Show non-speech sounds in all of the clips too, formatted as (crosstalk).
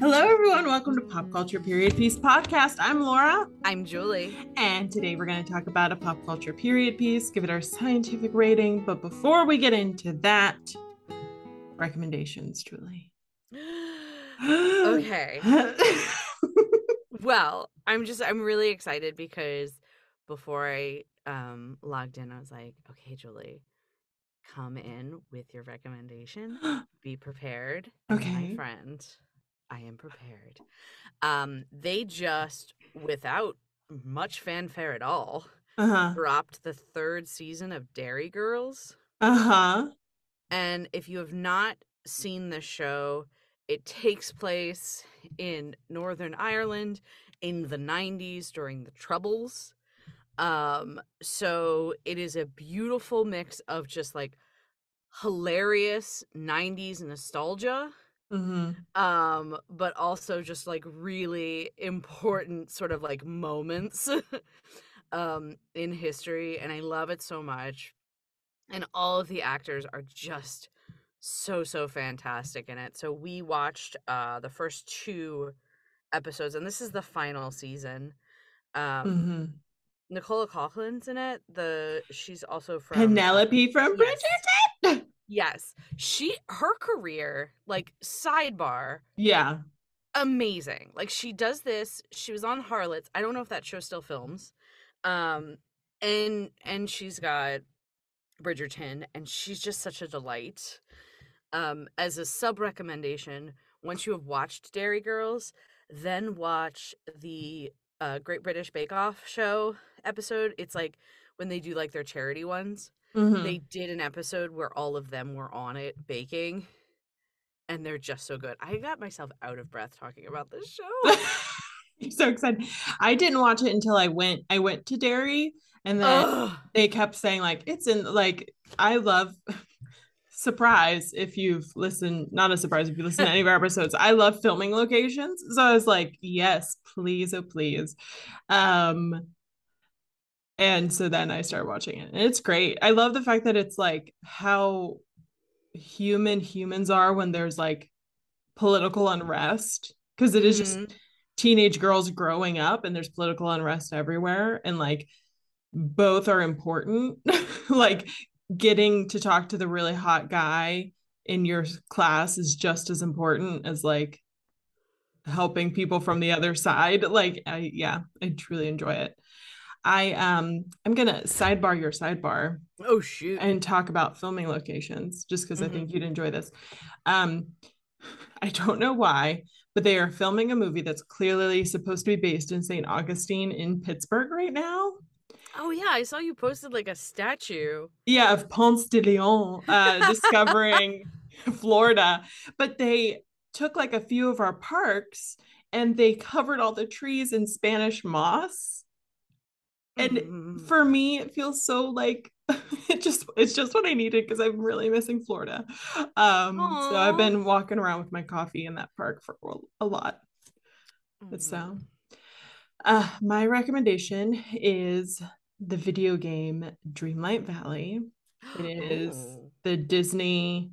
Hello, everyone. Welcome to Pop Culture Period Piece Podcast. I'm Laura, I'm Julie. and today we're going to talk about a pop culture period piece, give it our scientific rating. But before we get into that, recommendations, Julie. (gasps) okay. (laughs) Well, I'm just I'm really excited because before I um logged in, I was like, okay, Julie, come in with your recommendation. (gasps) Be prepared. Okay. My friend, I am prepared. Um, they just, without much fanfare at all, uh huh. dropped the third season of Derry Girls. Uh huh. And if you have not seen the show, it takes place in Northern Ireland in the 90s during the Troubles. Um, so it is a beautiful mix of just like hilarious 90s nostalgia Mm-hmm. um but also just like really important sort of like moments (laughs) um in history and i love it so much and all of the actors are just so so fantastic in it so we watched uh the first two episodes and this is the final season um Mm-hmm. nicola coughlan's in it the she's also from Penelope from Yes. Bridgerton. Yes she her career like sidebar Yeah. amazing. Like she does this. She was on Harlots. I don't know if that show still films. Um and and she's got Bridgerton and she's just such a delight. Um as a sub recommendation, once you have watched Derry Girls, then watch the uh Great British Bake Off show episode. It's like when they do like their charity ones. Mhm. They did an episode where all of them were on it baking and they're just so good. I got myself out of breath talking about this show. (laughs) You're so excited. I didn't watch it until I went. I went to Derry, and then Ugh. they kept saying like it's in like I love (laughs) surprise if you've listened not a surprise if you listen to any of our episodes I love filming locations so I was like yes please oh please um and so then I started watching it. And it's great. I love the fact that it's like how human humans are when there's like political unrest because it is just Mhm. teenage girls growing up and there's political unrest everywhere. And like both are important. (laughs) Like getting to talk to the really hot guy in your class is just as important as like helping people from the other side. Like i yeah i truly enjoy it i um i'm gonna sidebar your sidebar Oh shoot. and talk about filming locations just because I Mhm. think you'd enjoy this. Um, I don't know why, but they are filming a movie that's clearly supposed to be based in St. Augustine in Pittsburgh right now. oh yeah, I saw you posted like a statue. Yeah, of Ponce de Leon, uh, discovering (laughs) Florida. But they took like a few of our parks and they covered all the trees in Spanish moss. And Mhm. for me it feels so like (laughs) it just it's just what i needed because i'm really missing florida um so i've been walking around with my coffee in that park for a lot Mhm. so uh my recommendation is the video game dreamlight valley it is Oh. the disney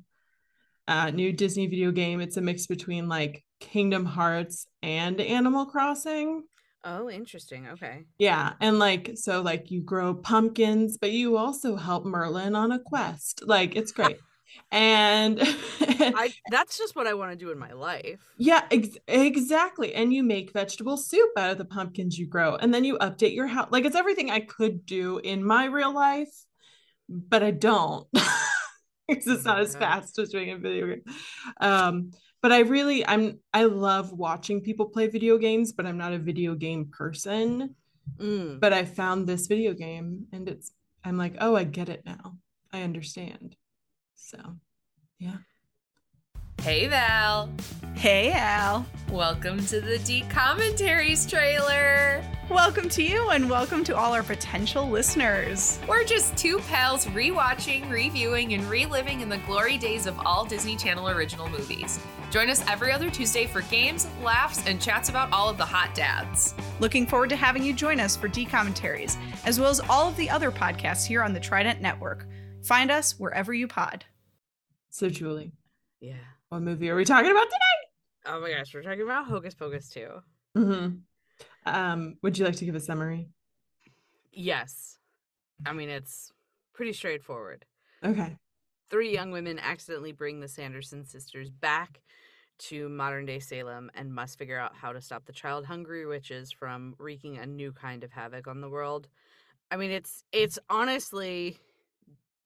uh new disney video game it's a mix between like kingdom hearts and animal crossing Oh, interesting. Okay. Yeah, and like so like you grow pumpkins, but you also help Merlin on a quest. Like it's (laughs) great. and (laughs) I that's just what I want to do in my life. yeah, ex- exactly. And you make vegetable soup out of the pumpkins you grow. And then you update your house. Like it's everything I could do in my real life, but I don't. (laughs) Because it's not as fast as doing a video game. Um, but I really I'm I love watching people play video games, but I'm not a video game person Mm. but I found this video game and it's I'm like, oh, I get it now. I understand. So, yeah. Hey Val, Hey, Al. welcome to the D Commentaries trailer. Welcome to you and welcome to all our potential listeners. We're just two pals rewatching, reviewing, and reliving in the glory days of all Disney Channel original movies. Join us every other Tuesday for games, laughs, and chats about all of the hot dads. Looking forward to having you join us for D commentaries, as well as all of the other podcasts here on the Trident Network. Find us wherever you pod. So, Julie, Yeah. what movie are we talking about today? Oh my gosh, we're talking about Hocus Pocus 2. hmm Um, would you like to give a summary? Yes. I mean, it's pretty straightforward. Okay. Three young women accidentally bring the Sanderson sisters back to modern day Salem and must figure out how to stop the child hungry witches from wreaking a new kind of havoc on the world. I mean, it's it's honestly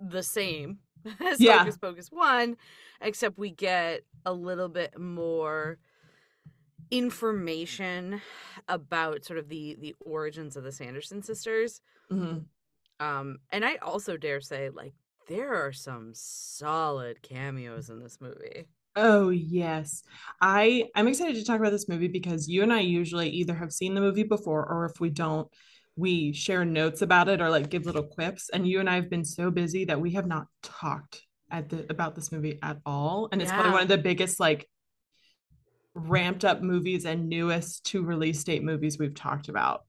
the same (laughs) as Yeah. Hocus Pocus 1, except we get a little bit more information about sort of the the origins of the Sanderson sisters. hmm Um, and I also dare say, like, there are some solid cameos in this movie. Oh yes. I I'm excited to talk about this movie because you and I usually either have seen the movie before or if we don't, we share notes about it or like give little quips. And you and I have been so busy that we have not talked at the about this movie at all. And it's probably one of the biggest like ramped up movies and newest to release date movies we've talked about.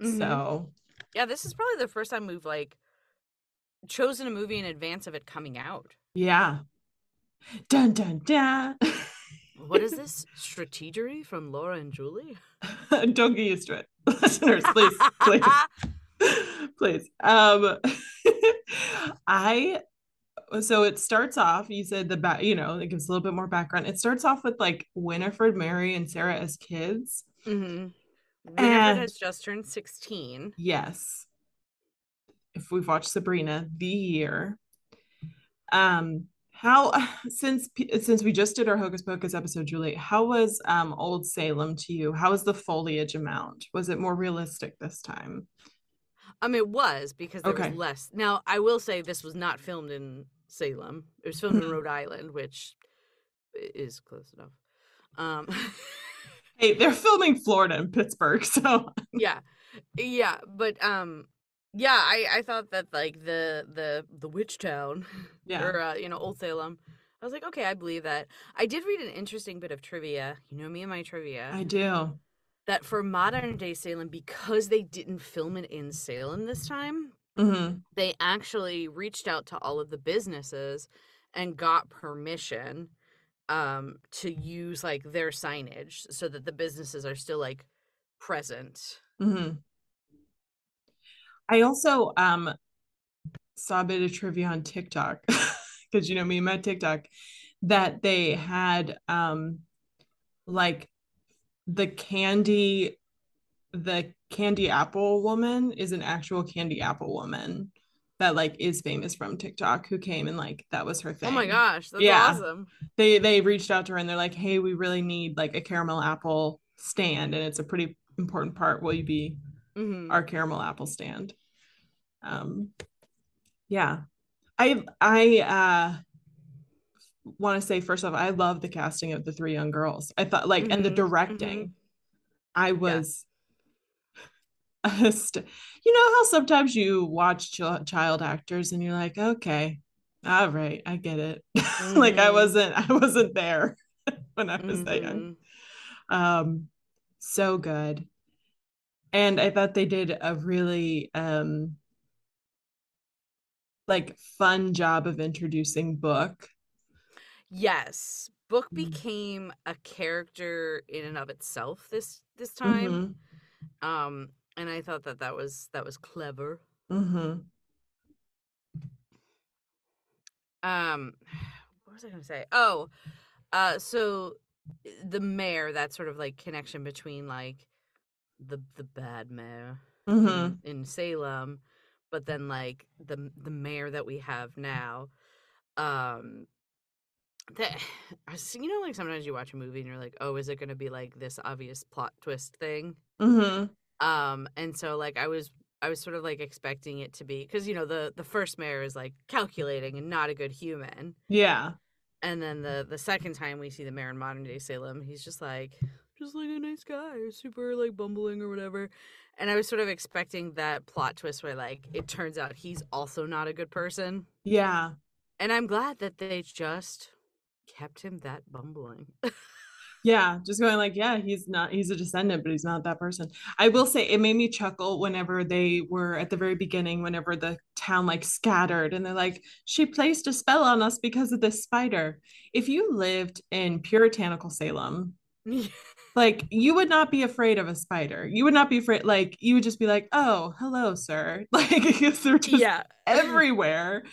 Mhm. So yeah, this is probably the first time we've like chosen a movie in advance of it coming out. yeah. Dun dun dun. What is (laughs) this strategery from Laura and Julie? (laughs) Don't get used to it. (laughs) Listeners, please, please. please um i so it starts off you said the back you know it gives a little bit more background it starts off with like winifred mary and sarah as kids Mm-hmm. Winifred And- has just turned 16. yes if we've watched sabrina the year um how (sighs) since since we just did our hocus pocus episode julie how was um old salem to you how was the foliage amount was it more realistic this time Um, it was because there Okay. was less. Now, I will say this was not filmed in Salem. It was filmed in. (laughs) Rhode Island, which is close enough. Um, (laughs) hey they're filming florida and pittsburgh (laughs) so yeah, yeah, but um, yeah, I I thought that like the the the witch town, yeah or uh, you know Old Salem. I was like, okay, I believe that. I did read an interesting bit of trivia. You know me and my trivia. i do that for modern day Salem, because they didn't film it in Salem this time, hmm they actually reached out to all of the businesses and got permission um to use like their signage so that the businesses are still like present. Hmm I also um saw a bit of trivia on TikTok (laughs) because you know me and my TikTok that they had um like the candy the candy apple woman is an actual candy apple woman that like is famous from TikTok who came and like that was her thing. oh my gosh that's Yeah. awesome They they reached out to her and they're like, "Hey, we really need like a caramel apple stand and it's a pretty important part. Will you be Mhm. our caramel apple stand. Um yeah. I I uh want to say first off, I love the casting of the three young girls. I thought like and the Mhm, directing. I was st- you know how sometimes you watch ch- child actors and you're like, okay, all right, I get it. (laughs) like I Mhm. wasn't I wasn't there (laughs) when I was that young Mhm. um so good and i thought they did a really um like fun job of introducing book yes book Mm. became a character in and of itself this this time Mhm, um and i thought that that was that was clever mhm. um (sighs) what was i gonna say oh uh so the mayor that sort of like connection between like the the bad mayor Mhm. in, in salem but then like the the mayor that we have now um that (sighs) you know like sometimes you watch a movie and you're like oh is it gonna be like this obvious plot twist thing Mhm. Um and so like i was i was sort of like expecting it to be because you know the the first mayor is like calculating and not a good human. Yeah. And then the the second time we see the mayor in modern day salem he's just like just like a nice guy or super like bumbling or whatever. And i was sort of expecting that plot twist where like it turns out he's also not a good person. Yeah. And i'm glad that they just kept him that bumbling (laughs) Yeah, just going like, yeah, he's not, he's a descendant, but he's not that person. I will say it made me chuckle whenever they were at the very beginning, whenever the town like scattered and they're like, she placed a spell on us because of this spider. If you lived in puritanical Salem, (laughs) like you would not be afraid of a spider. You would not be afraid, like, you would just be like, oh, hello, sir. (laughs) Like, they're just yeah. (laughs) everywhere.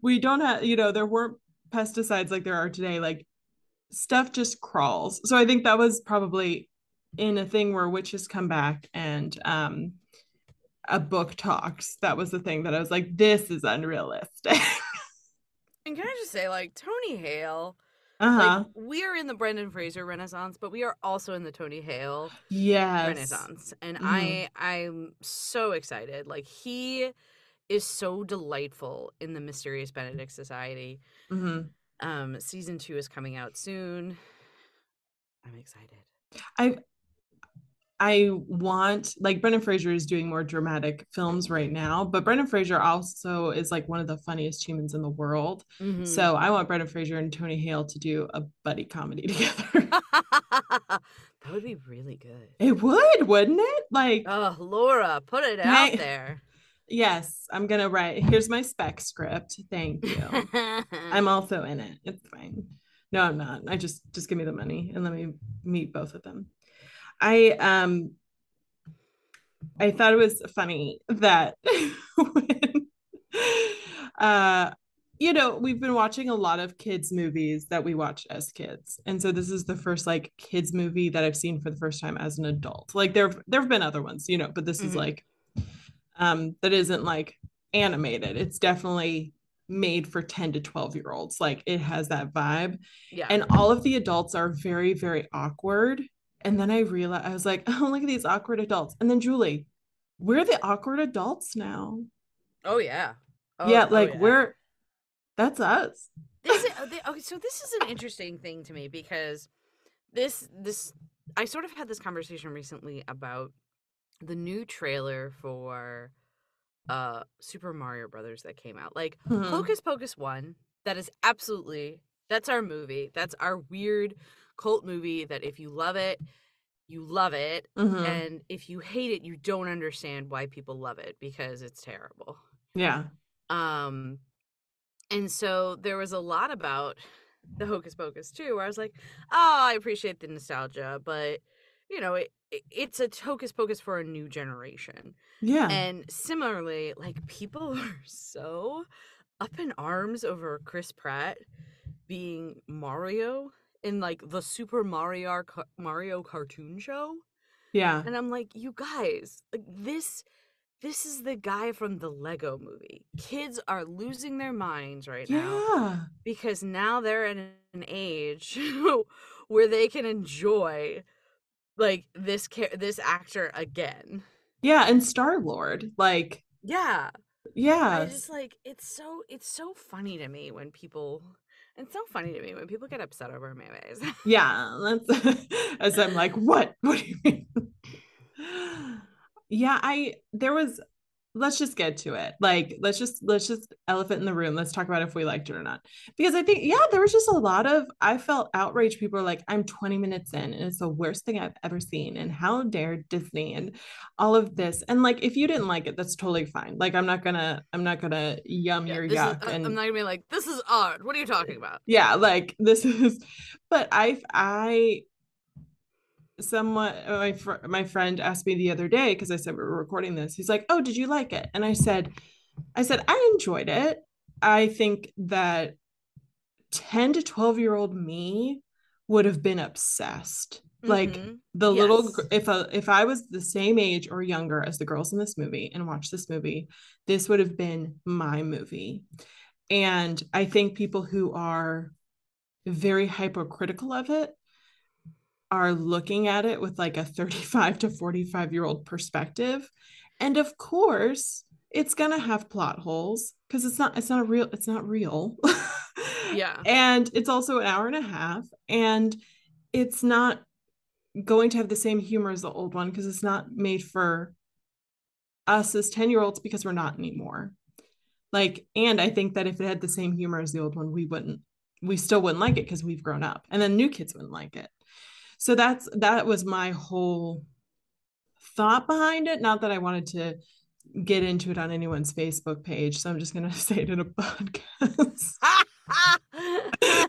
We don't have, you know, there weren't pesticides like there are today. Like, stuff just crawls. So I think that was probably in a thing where witches come back and um a book talks. That was the thing that I was like, this is unrealistic. (laughs) And can I just say, like, Tony Hale, uh-huh. like, we are in the Brendan Fraser Renaissance, but we are also in the Tony Hale yes. Renaissance. And Mhm. I I'm so excited. Like he is so delightful in the Mysterious Benedict Society. Mhm. Um, season two is coming out soon. I'm excited. I I want like Brendan Fraser is doing more dramatic films right now, but Brendan Fraser also is like one of the funniest humans in the world. Mhm. So I want Brendan Fraser and Tony Hale to do a buddy comedy (laughs) together. (laughs) that would be really good. it would, wouldn't it? Like Oh, Laura, put it out there. Yes, I'm gonna write. Here's my spec script. Thank you. (laughs) I'm also in it. It's fine. No, I'm not. I just just give me the money and let me meet both of them. I um I thought it was funny that (laughs) when uh you know, we've been watching a lot of kids movies that we watched as kids. And so this is the first like kids movie that I've seen for the first time as an adult. Like there there've been other ones, you know, but this is Mhm. like um that isn't like animated. It's definitely made for 10 to 12 year olds. Like it has that vibe. yeah. And all of the adults are very, very awkward. And then I realized I was like, (laughs) oh, look at these awkward adults. And then Julie, we're the awkward adults now. oh yeah. Oh, yeah, oh, like yeah. we're that's us. this is, (laughs) uh, okay so this is an interesting thing to me because this this i sort of had this conversation recently about the new trailer for uh super mario brothers that came out like Mhm. hocus pocus 1 that is absolutely that's our movie that's our weird cult movie that if you love it you love it Mhm. and if you hate it you don't understand why people love it because it's terrible Yeah. um, and so there was a lot about the Hocus Pocus 2, where I was like, oh, I appreciate the nostalgia, but you know, it, it it's a Hocus Pocus for a new generation. Yeah. And similarly, like people (laughs) are so up in arms over Chris Pratt being Mario in like the Super Mario Mario cartoon show. yeah. And I'm like, you guys, like this this is the guy from the Lego movie. Kids are losing their minds right now because now they're at an age (laughs) where they can enjoy like this this actor again. Yeah. And Star Lord. Like, Yeah. I yeah. just like it's so it's so funny to me when people it's so funny to me when people get upset over memes. Yeah. That's (laughs) as I'm like, what? What do you mean? (laughs) yeah, I there was let's just get to it. Like, let's just let's just elephant in the room. Let's talk about if we liked it or not. Because I think, yeah, there was just a lot of I felt outraged. People are like, I'm 20 minutes in, and it's the worst thing I've ever seen. And how dare Disney and all of this. And like, if you didn't like it, that's totally fine. Like, I'm not gonna, I'm not gonna yum Yeah, your is- yuck. I- and I'm not gonna be like, this is art. What are you talking about? yeah like (laughs) this is but i i somewhat my fr- my friend asked me the other day because i said we were recording this he's like oh did you like it and i said i said i enjoyed it i think that 10 to 12 year old me would have been obsessed like Mhm. the little Yes. gr- if a, if I was the same age or younger as the girls in this movie and watched this movie, this would have been my movie. And I think people who are very hypercritical of it are looking at it with like a 35 to 45 year old perspective. And of course, it's going to have plot holes because it's not it's not a real it's not real. (laughs) Yeah. And it's also an hour and a half and it's not going to have the same humor as the old one because it's not made for us as 10 year olds because we're not anymore like and i think that if it had the same humor as the old one we wouldn't we still wouldn't like it because we've grown up and then new kids wouldn't like it so that's that was my whole thought behind it. Not that i wanted to get into it on anyone's facebook page so i'm just going (laughs) to say it in a podcast. (laughs)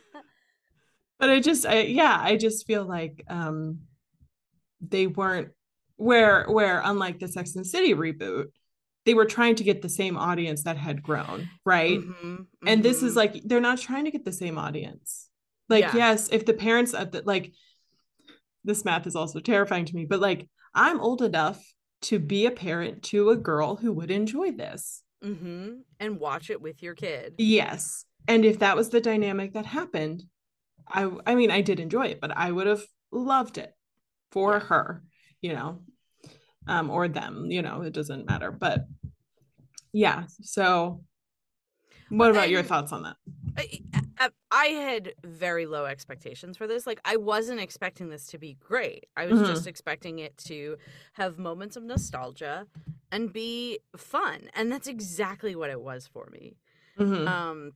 But i just I, yeah i just feel like um they weren't where where unlike the sex and city reboot they were trying to get the same audience that had grown right? Mhm, and this is like they're not trying to get the same audience. Like Yeah. yes if the parents of the like this math is also terrifying to me but like i'm old enough to be a parent to a girl who would enjoy this Mhm. and watch it with your kid. yes and if that was the dynamic that happened i i mean i did enjoy it but i would have loved it for Yeah. her you know um or them you know it doesn't matter but yeah so what about your thoughts on that I, had very low expectations for this. Like, I wasn't expecting this to be great. I was Mhm. just expecting it to have moments of nostalgia and be fun. And that's exactly what it was for me. Mhm. Um,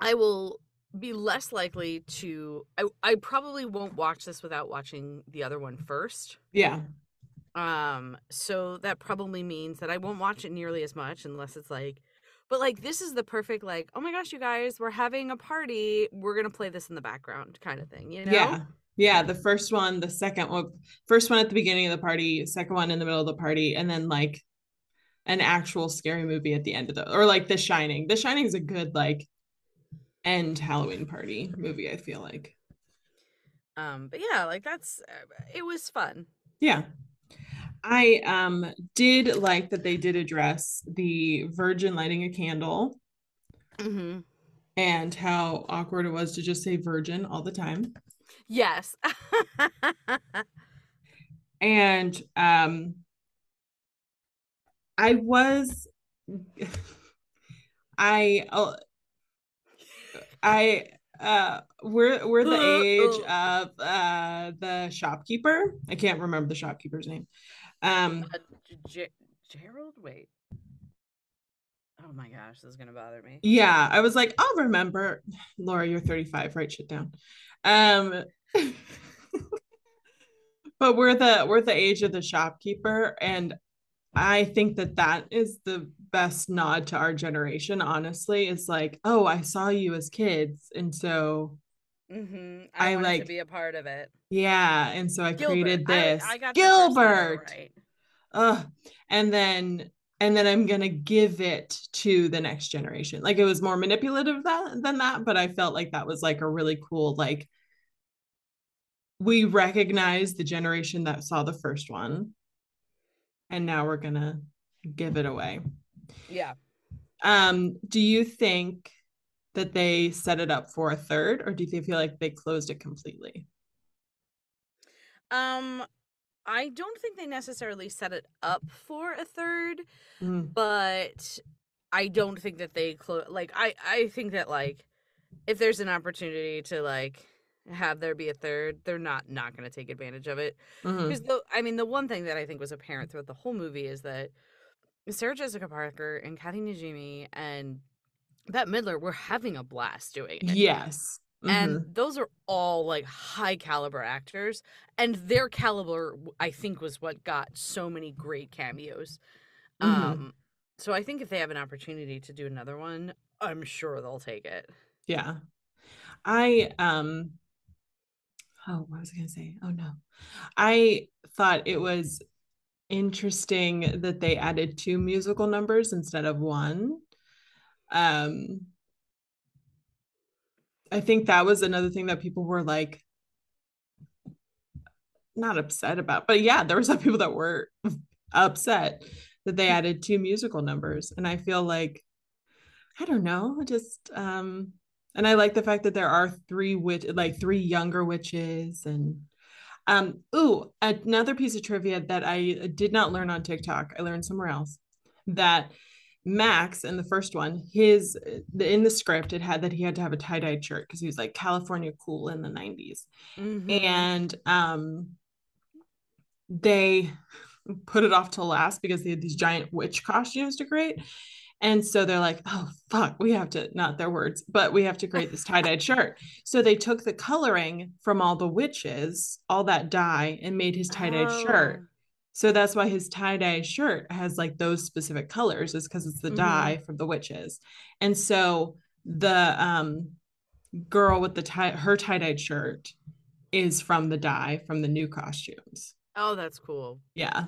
I will be less likely to. I, I probably won't watch this without watching the other one first. yeah Um, so that probably means that I won't watch it nearly as much unless it's like, but like this is the perfect like, oh my gosh, you guys, we're having a party, we're gonna play this in the background kind of thing, you know? Yeah. Yeah. The first one, the second one, first one at the beginning of the party, second one in the middle of the party, and then like an actual scary movie at the end of the or like The Shining. The Shining is a good like end Halloween party movie, I feel like. Um, but yeah, like that's uh, it was fun. Yeah. I um did like that they did address the virgin lighting a candle Mm-hmm. and how awkward it was to just say virgin all the time. Yes. (laughs) and um i was (laughs) i uh, i uh we're we're the age (gasps) of uh the shopkeeper. I can't remember the shopkeeper's name. Um Uh, J- Gerald, wait. Oh my gosh, this is gonna bother me. yeah i was like i'll remember. (sighs) Laura you're 35 write shit down. Um (laughs) but we're the we're the age of the shopkeeper and i think that that is the best nod to our generation honestly is like oh i saw you as kids and so Mm-hmm. I I, like- to be a part of it. yeah and so i created Gilbert. I- this I, got the first name gilbert right. Ugh. and then and then i'm gonna give it to the next generation like it was more manipulative that, than that but i felt like that was like a really cool like we recognize the generation that saw the first one and now we're gonna give it away Yeah. um do you think that they set it up for a third or do you feel like they closed it completely Um, I don't think they necessarily set it up for a third, Mm, but I don't think that they close. Like, I I think that like if there's an opportunity to like have there be a third, they're not not going to take advantage of it. Because the I mean, the one thing that I think was apparent throughout the whole movie is that Sarah Jessica Parker and Kathy Najimy and Bette Midler were having a blast doing it. yes Mhm. and those are all like high caliber actors and their caliber I think was what got so many great cameos Mhm. um so i think if they have an opportunity to do another one i'm sure they'll take it Yeah. I um oh what was I gonna say? Oh no. I thought it was interesting that they added two musical numbers instead of one. Um I think that was another thing that people were like not upset about, but yeah, there were some people that were upset that they added two musical numbers. And I feel like I don't know, just um and I like the fact that there are three witch like three younger witches and um ooh another piece of trivia that I did not learn on TikTok I learned somewhere else that Max in the first one his in the script it had that he had to have a tie-dyed shirt because he was like California cool in the 90s Mhm. and um they put it off to last because they had these giant witch costumes to create And so they're like, oh, fuck, we have to, not their words, but we have to create this tie dyed (laughs) shirt. So they took the coloring from all the witches, all that dye, and made his tie dyed shirt. Oh. So that's why his tie dye shirt has like those specific colors, is because it's the Mhm. dye from the witches. And so the um girl with the tie, her tie dyed shirt is from the dye from the new costumes. Oh, that's cool. Yeah,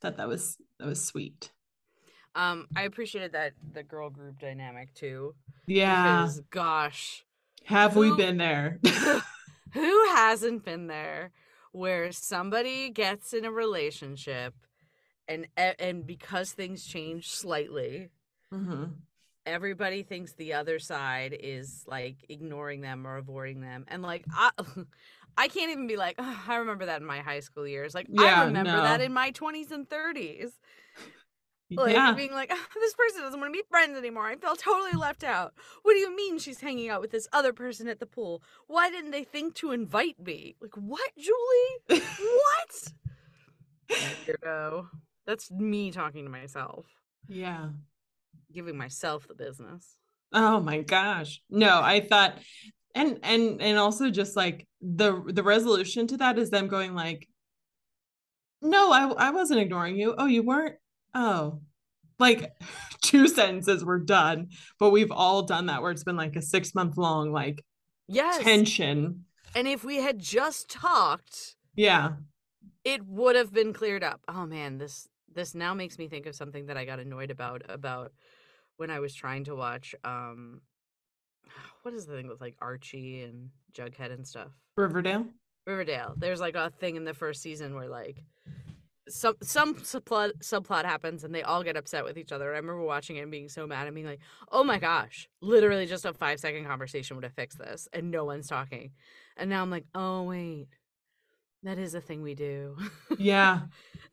thought that was that was sweet. Um, I appreciated that the girl group dynamic too. Yeah, Because gosh, have we been there? (laughs) who hasn't been there where somebody gets in a relationship and and because things change slightly, Mhm. everybody thinks the other side is like ignoring them or avoiding them and like i (laughs) i can't even be like "Ugh, (sighs) i remember that in my high school years like Yeah, i remember that in my 20s and 30s like yeah, being like "Ah, this person doesn't want to be friends anymore i felt totally left out what do you mean she's hanging out with this other person at the pool why didn't they think to invite me like what julie what (laughs) Weirdo. that's me talking to myself yeah. giving myself the business Oh my gosh. No, I thought and and and also just like the the resolution to that is them going like no, I I wasn't ignoring you. Oh, you weren't? Oh. Like (laughs) two sentences were done, but we've all done that where it's been like a 6 month long like yes tension. And if we had just talked, Yeah. it would have been cleared up. Oh man, this this now makes me think of something that I got annoyed about about when I was trying to watch um (sighs) what is the thing with like Archie and Jughead and stuff? Riverdale. Riverdale. There's like a thing in the first season where like some some subplot subplot happens and they all get upset with each other. I remember watching it and being so mad and being like, "Oh my gosh, literally just a 5 second conversation would have fixed this and no one's talking." And now I'm like, "Oh wait. That is a thing we do." Yeah. (laughs)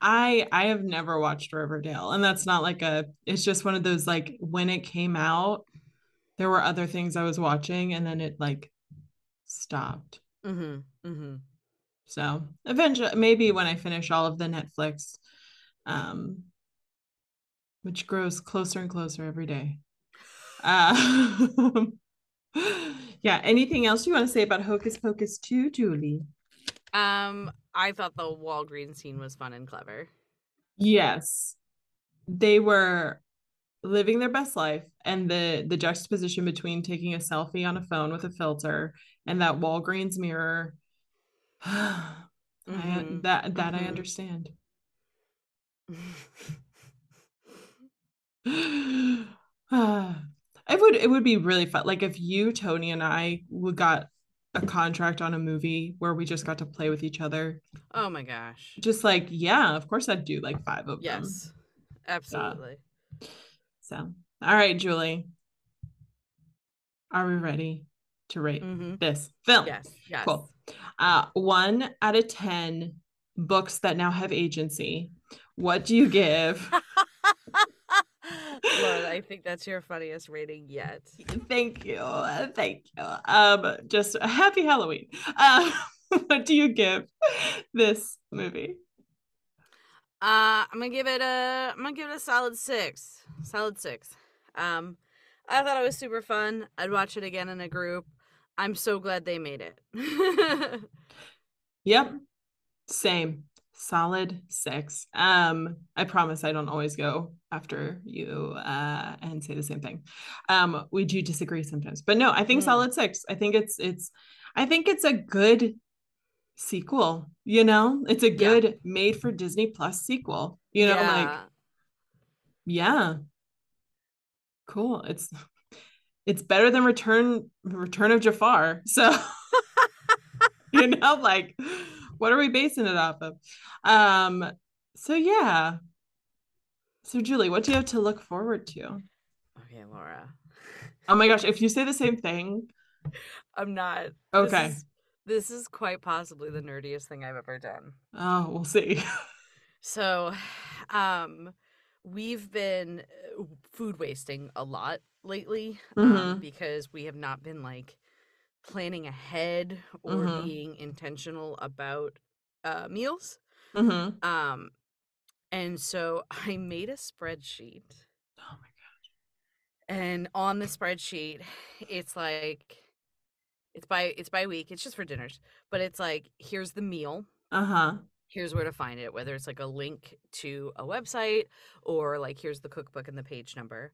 I I have never watched Riverdale and that's not like a it's just one of those like when it came out there were other things I was watching and then it like stopped. mhm. Mhm. So, eventually maybe when I finish all of the Netflix um which grows closer and closer every day. Uh (laughs) yeah, anything else you want to say about Hocus Pocus 2, Julie? Um I thought the Walgreens scene was fun and clever. Yes. They were living their best life and the the juxtaposition between taking a selfie on a phone with a filter and that Walgreens mirror (gasps) I, Mhm. that that I Mhm. understand. (gasps) I would it would be really fun like if you Tony and I would got a contract on a movie where we just got to play with each other oh my gosh. just like yeah of course I'd do like five of them Yes. Absolutely. So, all right, Julie. Are we ready to rate Mhm. this film? Yes. Yes. Cool. Uh, one out of 10 books that now have agency. What do you give? (laughs) Laura, I think that's your funniest rating yet. (laughs) Thank you. Thank you. Um, just a happy Halloween. Uh, (laughs) what do you give this movie? Uh, I'm gonna give it a. I'm gonna give it a solid six. Solid six. Um, I thought it was super fun. I'd watch it again in a group. I'm so glad they made it. (laughs) Yep. Same. Solid six. Um, I promise I don't always go after you uh and say the same thing. Um, we do disagree sometimes, but no, I think Mm. solid six. I think it's it's I think it's a good sequel, you know, it's a Yeah. good made for Disney Plus sequel, you know, like Yeah. yeah. Cool. It's it's better than Return Return of Jafar. So (laughs) you know, like what are we basing it off of? Um, so yeah. So Julie, what do you have to look forward to? okay, Laura. Oh my gosh, if you say the same thing, I'm not. This okay. is- This is quite possibly the nerdiest thing I've ever done. Oh, we'll see. So, um, we've been uh, food wasting a lot lately um, Mhm. because we have not been like planning ahead or Mhm. being intentional about uh, meals. hmm Um, And so I made a spreadsheet. Oh my And on the spreadsheet, it's like it's by it's by week. It's just for dinners. But it's like here's the meal. Uh huh. Here's where to find it, whether it's like a link to a website or like here's the cookbook and the page number.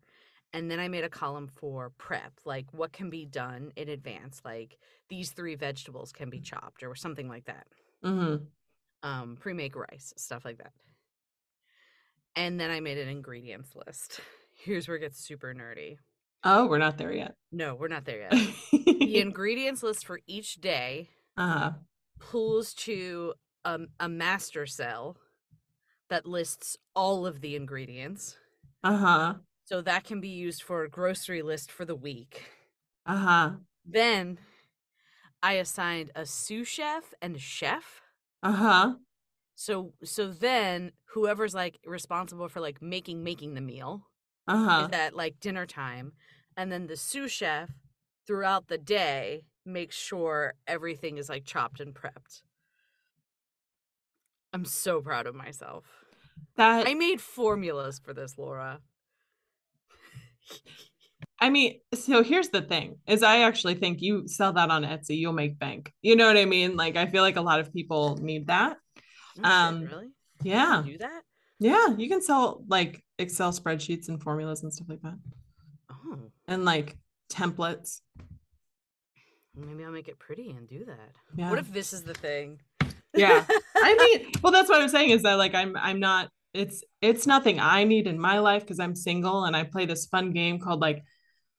And then I made a column for prep, like what can be done in advance, like these three vegetables can be chopped or something like that. Mm-hmm. Um, pre-make rice, stuff like that. And then I made an ingredients list. (laughs) Here's where it gets super nerdy. Oh, we're not there yet. No, we're not there yet. the (laughs) ingredients list for each day uh-huh. pulls to um, a master cell that lists all of the ingredients. Uh-huh. So that can be used for a grocery list for the week. Uh-huh. Then I assigned a sous chef and a chef. Uh-huh. So so then whoever's like responsible for like making making the meal Uh-huh. is at like dinner time and then the sous chef throughout the day makes sure everything is like chopped and prepped. I'm so proud of myself. That I made formulas for this, Laura. I mean, so here's the thing is I actually think you sell that on Etsy, you'll make bank. You know what I mean? Like I feel like a lot of people need that. Oh, shit, Um, really? Yeah. do that? Yeah, you can sell like Excel spreadsheets and formulas and stuff like that. Oh, And like templates. maybe I'll make it pretty and do that. Yeah. What if this is the thing? Yeah. I mean, (laughs) well that's what I'm saying is that like I'm I'm not it's it's nothing I need in my life because I'm single and I play this fun game called like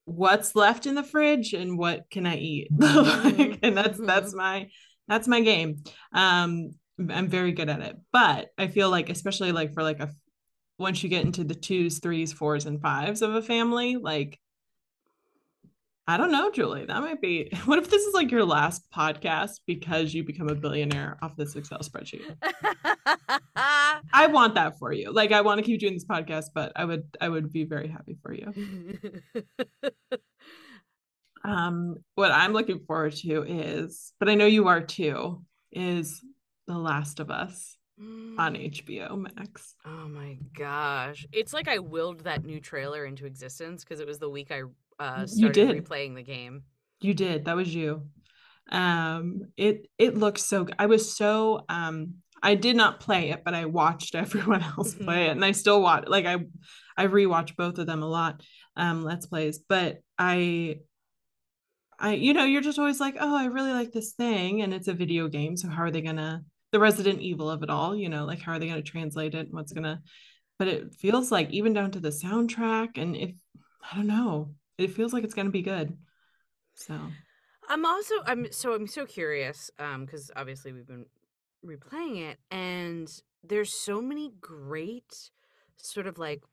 what's left in the fridge and what can I eat? (laughs) like, and that's that's my that's my game. Um I'm very good at it. But I feel like especially like for like a once you get into the twos, threes, fours, and fives of a family, like I don't know, Julie. That might be (laughs) what if this is like your last podcast because you become a billionaire off this Excel spreadsheet? (laughs) I want that for you. Like I want to keep doing this podcast, but I would I would be very happy for you. (laughs) Um what I'm looking forward to is, but I know you are too, is The Last of Us on HBO Max. Oh my gosh. It's like I willed that new trailer into existence because it was the week I uh, You started did. replaying the game. You did. That was you. Um it it looks so good. I was so um I did not play it, but I watched (laughs) everyone else Mhm. play it and I still watch like I I rewatch both of them a lot. Um let's plays, but I I you know, you're just always like, "Oh, I really like this thing and it's a video game, so how are they going to the Resident Evil of it all, you know, like how are they going to translate it and what's going to but it feels like even down to the soundtrack and if I don't know, it feels like it's going to be good. So, I'm also I'm so I'm so curious um because obviously we've been replaying it and there's so many great sort of like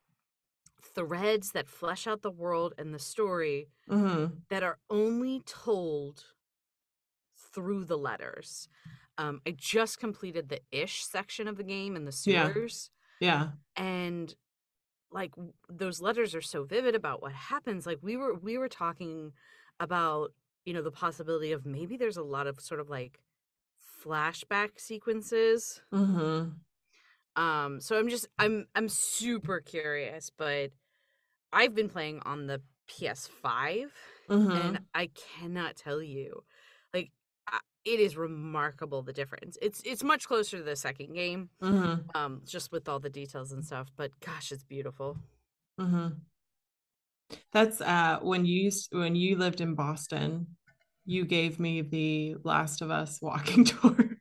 threads that flesh out the world and the story mhm. that are only told through the letters. Um, I just completed the ish section of the game and the Yeah. sewers, Yeah. and like those letters are so vivid about what happens. Like we were we were talking about you know the possibility of maybe there's a lot of sort of like flashback sequences. hmm Um, so I'm just I'm I'm super curious, but I've been playing on the PS5 hmm and I cannot tell you, like, I- it is remarkable the difference. It's it's much closer to the second game, hmm um, just with all the details and stuff. But gosh, it's beautiful. hmm That's uh when you used when you lived in Boston, you gave me the Last of Us walking (laughs) tour.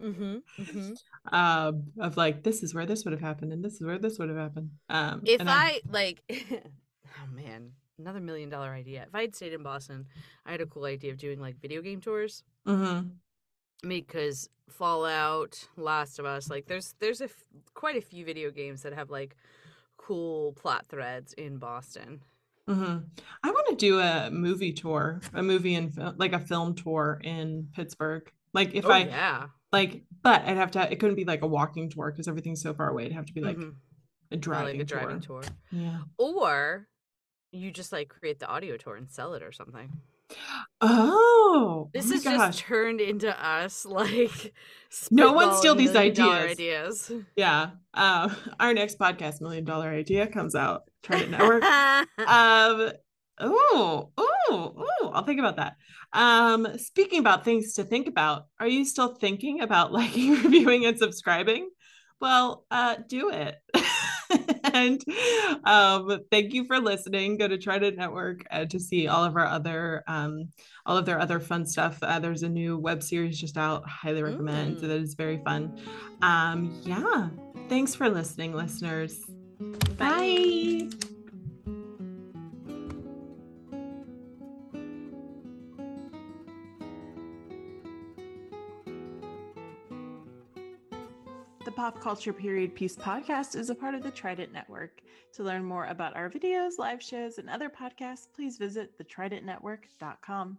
Mm-hmm, mm-hmm. um of like this is where this would have happened and this is where this would have happened. Um If and I like, (laughs) oh man, another million dollar idea. If I had stayed in Boston, I had a cool idea of doing like video game tours. Mhm. because Fallout, Last of Us, like there's there's a f- quite a few video games that have like cool plot threads in Boston. Mhm. I want to do a movie tour, a movie and like a film tour in Pittsburgh. Like if oh I yeah, like, but I'd have to. It couldn't be like a walking tour because everything's so far away. It'd have to be like Mhm. a driving like a driving tour. tour. Yeah. or you just like create the audio tour and sell it or something. Oh, This oh has gosh. just turned into us (laughs) like No one steal these ideas. ideas. (laughs) Yeah. Uh, (laughs) our next podcast, Million Dollar Idea, comes out. Trident network. (laughs) um oh oh oh i'll think about that. Um speaking about things to think about are you still thinking about (laughs) liking reviewing and subscribing? Well uh do it. (laughs) And um thank you for listening. Go to trident network uh, to see all of our other um all of their other fun stuff. Uh, there's a new web series just out. Highly recommend. Mm. that is very fun. Um yeah. Thanks for listening listeners bye. The Pop Culture Period Piece podcast is a part of the Trident Network. To learn more about our videos, live shows, and other podcasts, please visit thetridentnetwork.com.